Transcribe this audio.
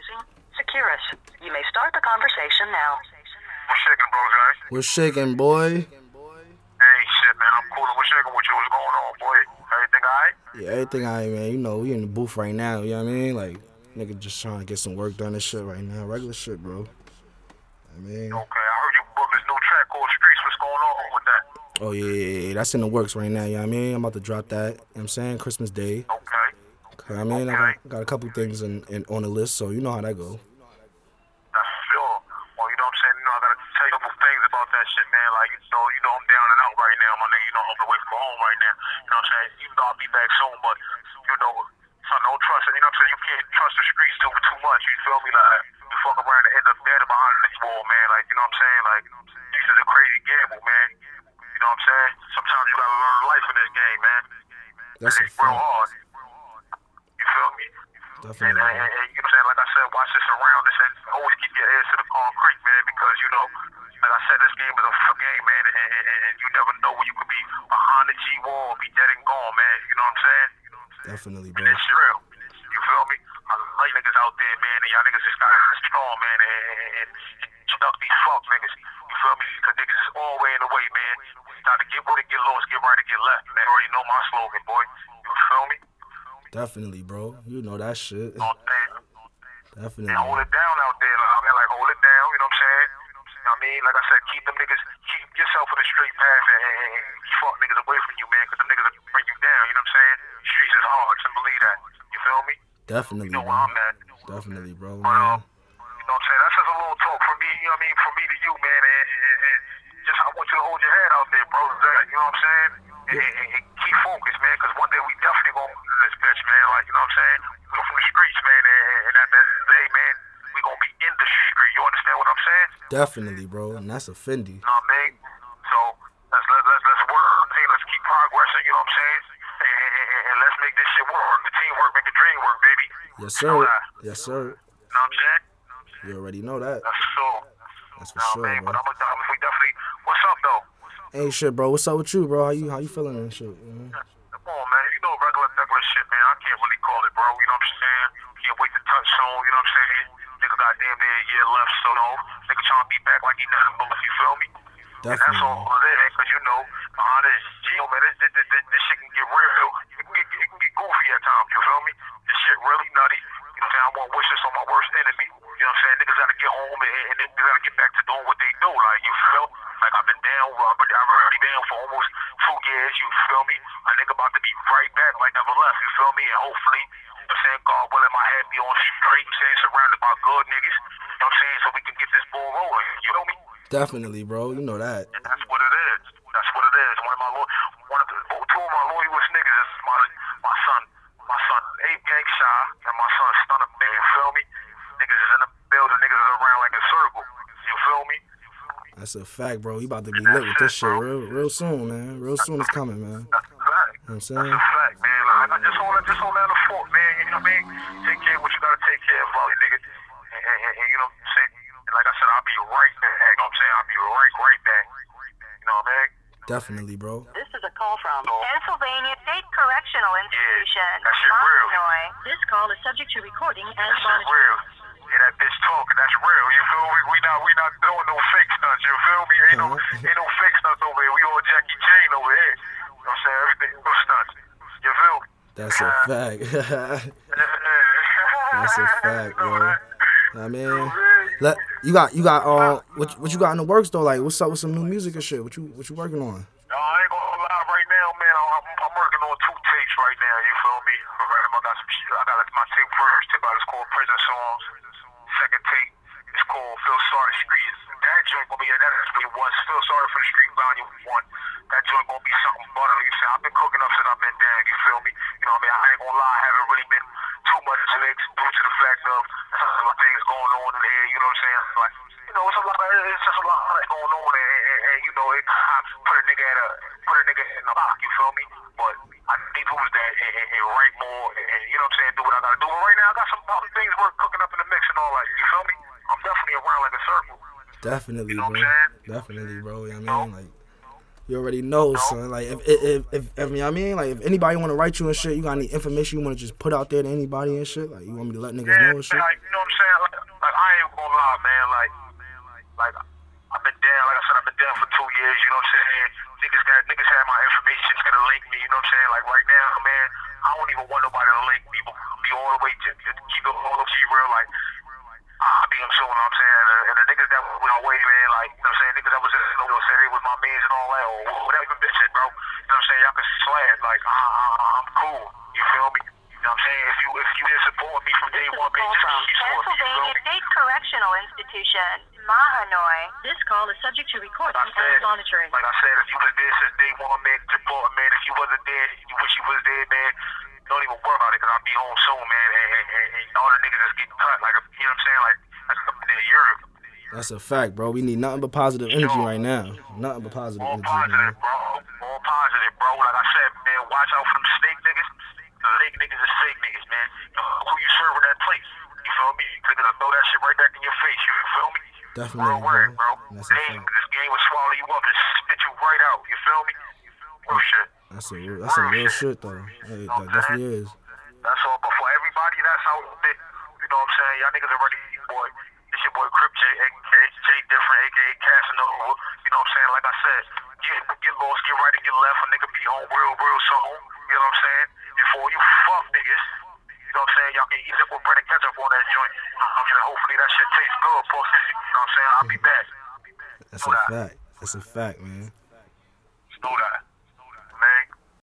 using Securus. You may start the conversation now. What's shaking, bro, guys? What's shaking, boy? Hey, shit, man, I'm coolin'. What's shaking with you? What's going on, boy? Everything alright? Yeah, everything I man, you know, we in the booth right now, you know what I mean? Like, nigga just trying to get some work done and shit right now. Regular shit, bro. I mean, Okay, I heard you booked this new track called Streets. What's going on with that? oh yeah, yeah, yeah, that's in the works right now, you know what I mean? I'm about to drop that, you know what I'm saying? Christmas Day. Okay. Okay, I mean, I got, got a couple things in, in, on the list, so you know how that go. That's sure. Well, you know what I'm saying? You know, I gotta tell you a couple things about that shit, man. Like, know, you know I'm down and out right now, my nigga. You know, I'm away from home right now. You know what I'm saying? You know I'll be back soon, but, you know, son, don't trust it. You know what I'm saying? You can't trust the streets too too much. You feel me? Like, you fuck around and end up dead behind this wall, man. Like, you know what I'm saying? Like, this is a crazy gamble, man. You know what I'm saying? Sometimes you gotta learn life in this game, man. That's it's real hard. You me? And, Definitely, and, and, you know what I'm saying? Like I said, watch this around this and always keep your ears to the concrete, man, because, you know, like I said, this game is a f- game, man, and, and, and, and you never know when you could be behind the G wall or be dead and gone, man. You know what I'm saying? Definitely, And bro. it's real. You feel me? I like niggas out there, man, and y'all niggas just got strong, man, and, and, and, and chuck these fuck niggas. You feel me? Because niggas is all way in the way, man. It's time to get right and get lost, get right and get left. Man, already know my slogan, boy. You feel me? Definitely, bro. You know that shit. You know what I'm saying? Definitely. and hold it down out there. Like, I mean, like hold it down. You know what I'm saying? You know what I mean, like I said, keep them niggas, keep yourself in the straight path and, and, and fuck niggas away from you, man, because them niggas will bring you down. You know what I'm saying? Streets is hard. Just believe that. You feel me? Definitely, You know where bro. I'm at. Definitely, bro, But um, you know what I'm saying? That's just a little talk from me. You know what I mean? From me to you, man. And, and, and just I want you to hold your head out there, bro. You know what I'm saying? And, and, and keep focused, man, because one day we definitely gonna win this bitch, man. Like you know what I'm saying? We go from the streets, man, and, and at that day, man, we gonna be in the street. You understand what I'm saying? Definitely, bro. And that's a Fendi. You know what I mean? So let's let, let's let's work. Hey, let's keep progressing. You know what I'm saying? And, and, and, and let's make this shit work. The teamwork make the dream work, baby. Yes, You know sir. Yes, sir. You know what I'm saying? You already know that. That's so. That's for sure, mean? bro. But I'm gonna we definitely. What's up though? Hey, shit, bro. What's up with you, bro? How you how you feeling and shit? Know? Come on, man. You know regular regular shit, man. I can't really call it, bro. You know what I'm saying? Can't wait to touch soon. You know what I'm saying? Nigga got damn near a year left, so no. Nigga trying to be back like he never was. You feel me? And that's all it is, cause you know behind this Geo, man, this, this, this, this shit can get real. It can get, it can get goofy at times. You feel me? This shit really nutty. You know what I'm saying? I want wishes on my worst enemy. You know what I'm saying? Niggas gotta get home and, and they gotta get back to doing what they do. Like you feel? Like I've been down. I've been, I've already been down for almost two years. You feel me? A nigga about to be right back like never left. You feel me? And hopefully. You know what I'm saying? God willing, my head be on straight. You know what I'm saying? Surrounded by good niggas. Know what I'm saying? So we can get this ball rolling. You feel me? Definitely, bro. You know that. And that's what it is. That's what it is. One of my lo- one of the oh, two of my loyalest niggas is my my son, my son Abe Gang Shy and my son Stunner Man. You feel me? Niggas is in the building. Niggas is around like a circle. You feel me? That's a fact, bro. You about to be lit with this shit real real soon, man. Real soon it's coming, man. That's a fact. You know what I'm saying? That's a fact, man. Like, I just hold it, just hold down the fort, man. You know what I mean? Take care of what you gotta take care of, volley nigga. And, and, and, and you know what I'm saying? Like I said, I'll be right back. You know what I'm saying? I'll be right, right back. You know what I mean? Definitely, bro. This is a call from Pennsylvania State Correctional Institution, that shit real. Illinois. This call is subject to recording and That shit monitoring. real. Yeah, that bitch talking, that's real. You feel me? We not we not doing no fake stunts, you feel me? Ain't no Uh-huh. ain't no fake stunts over here. We all Jackie Chan over here. You know what I'm saying? Everything no stunts. You feel me? That's a fact. That's a fact, You know. I mean, let you got you got uh what what you got in the works though? Like, what's up with some new music and shit? What you what you working on? No, I ain't gonna lie right now, man. I'm, working on two tapes right now. You feel me? I got some. I got my tape first. Is called Prison Songs. Second tape is called Feel Sorry Street. That joint gonna be that actually was Feel Sorry for the Street Volume One. That joint gonna be something butter. You see, I've been cooking up since I've been down. You feel me? You know what I mean? I ain't gonna lie. I haven't really been too much legs due to the fact of a lot of things going on in here. You know what I'm saying? Like, you know, it's a lot. Of, it's just a lot of that going on, and, and, and you know, it I put a nigga at a put a nigga in the box. You feel me? But I need to lose that and, and, and write more, and, and you know what I'm saying? Do what I gotta do. But right now, I got some other things we're cooking up in the mix and all that. You feel me? I'm definitely around like a circle. Definitely, know what bro. Definitely, bro. You know what I mean? Like, you already know, son. Like, if if if, if, you know what I mean, like, if anybody want to write you and shit, you got any information you want to just put out there to anybody and shit, like, you want me to let niggas Yeah, know and shit. like, you know what I'm saying? Like, like I ain't gonna lie, man. Like, like I've been down. Like I said, I've been down for two years. You know what I'm saying? Niggas got niggas have my information. Gonna link me. You know what I'm saying? Like right now, man, I don't even want nobody to link me. But be all the way to keep it all G real. Like I'll be on. You know what I'm saying? And, and the niggas that went away, man. Like you know what I'm saying? Niggas that was in, you know, say they was my mans and all that, or whatever bitches, bro. You know what I'm saying? Y'all can slam. Like I, I, I'm cool. You feel me? You know what I'm saying? If you if you didn't support me from day This is a one, call just keep supporting me. Pennsylvania? State Correctional Institution, Mahanoy. This call is subject to recording Like and monitoring. like I said, if you was there since day one, man, support, man. If you wasn't there, you wish you was there, man. Don't even worry about it, cause I'll be home soon, man. And, and, and, and all the niggas is getting cut, like you know what I'm saying, like like up in Europe. That's a fact, bro. We need nothing but positive energy right now. Nothing but positive All energy, positive, man. bro. All positive, bro. Like I said, man, watch out for them snake niggas. The snake niggas is fake niggas, man. You know, who you serving that place? You feel me? Niggas will throw that shit right back in your face. You feel me? Definitely, Real word, bro. That's a Game, this game will swallow you up and spit you right out. You feel me? Real shit. That's a real, that's a real shit though. Hey, that definitely is. That's all. But for everybody that's out there, you know what I'm saying? Y'all niggas already, boy. It's your boy Cryp Jay, aka J Different, aka Casanova. You know what I'm saying? Like I said, get, get lost, get right, and get left. A nigga be home real, real soon. You know what I'm saying? And for all you fuck niggas, you know what I'm saying? Y'all can eat up with bread and ketchup on that joint. I'm saying, hopefully that shit tastes good, boss. You know what I'm saying? I'll be back. That's a fact. That's a fact, man. Know that.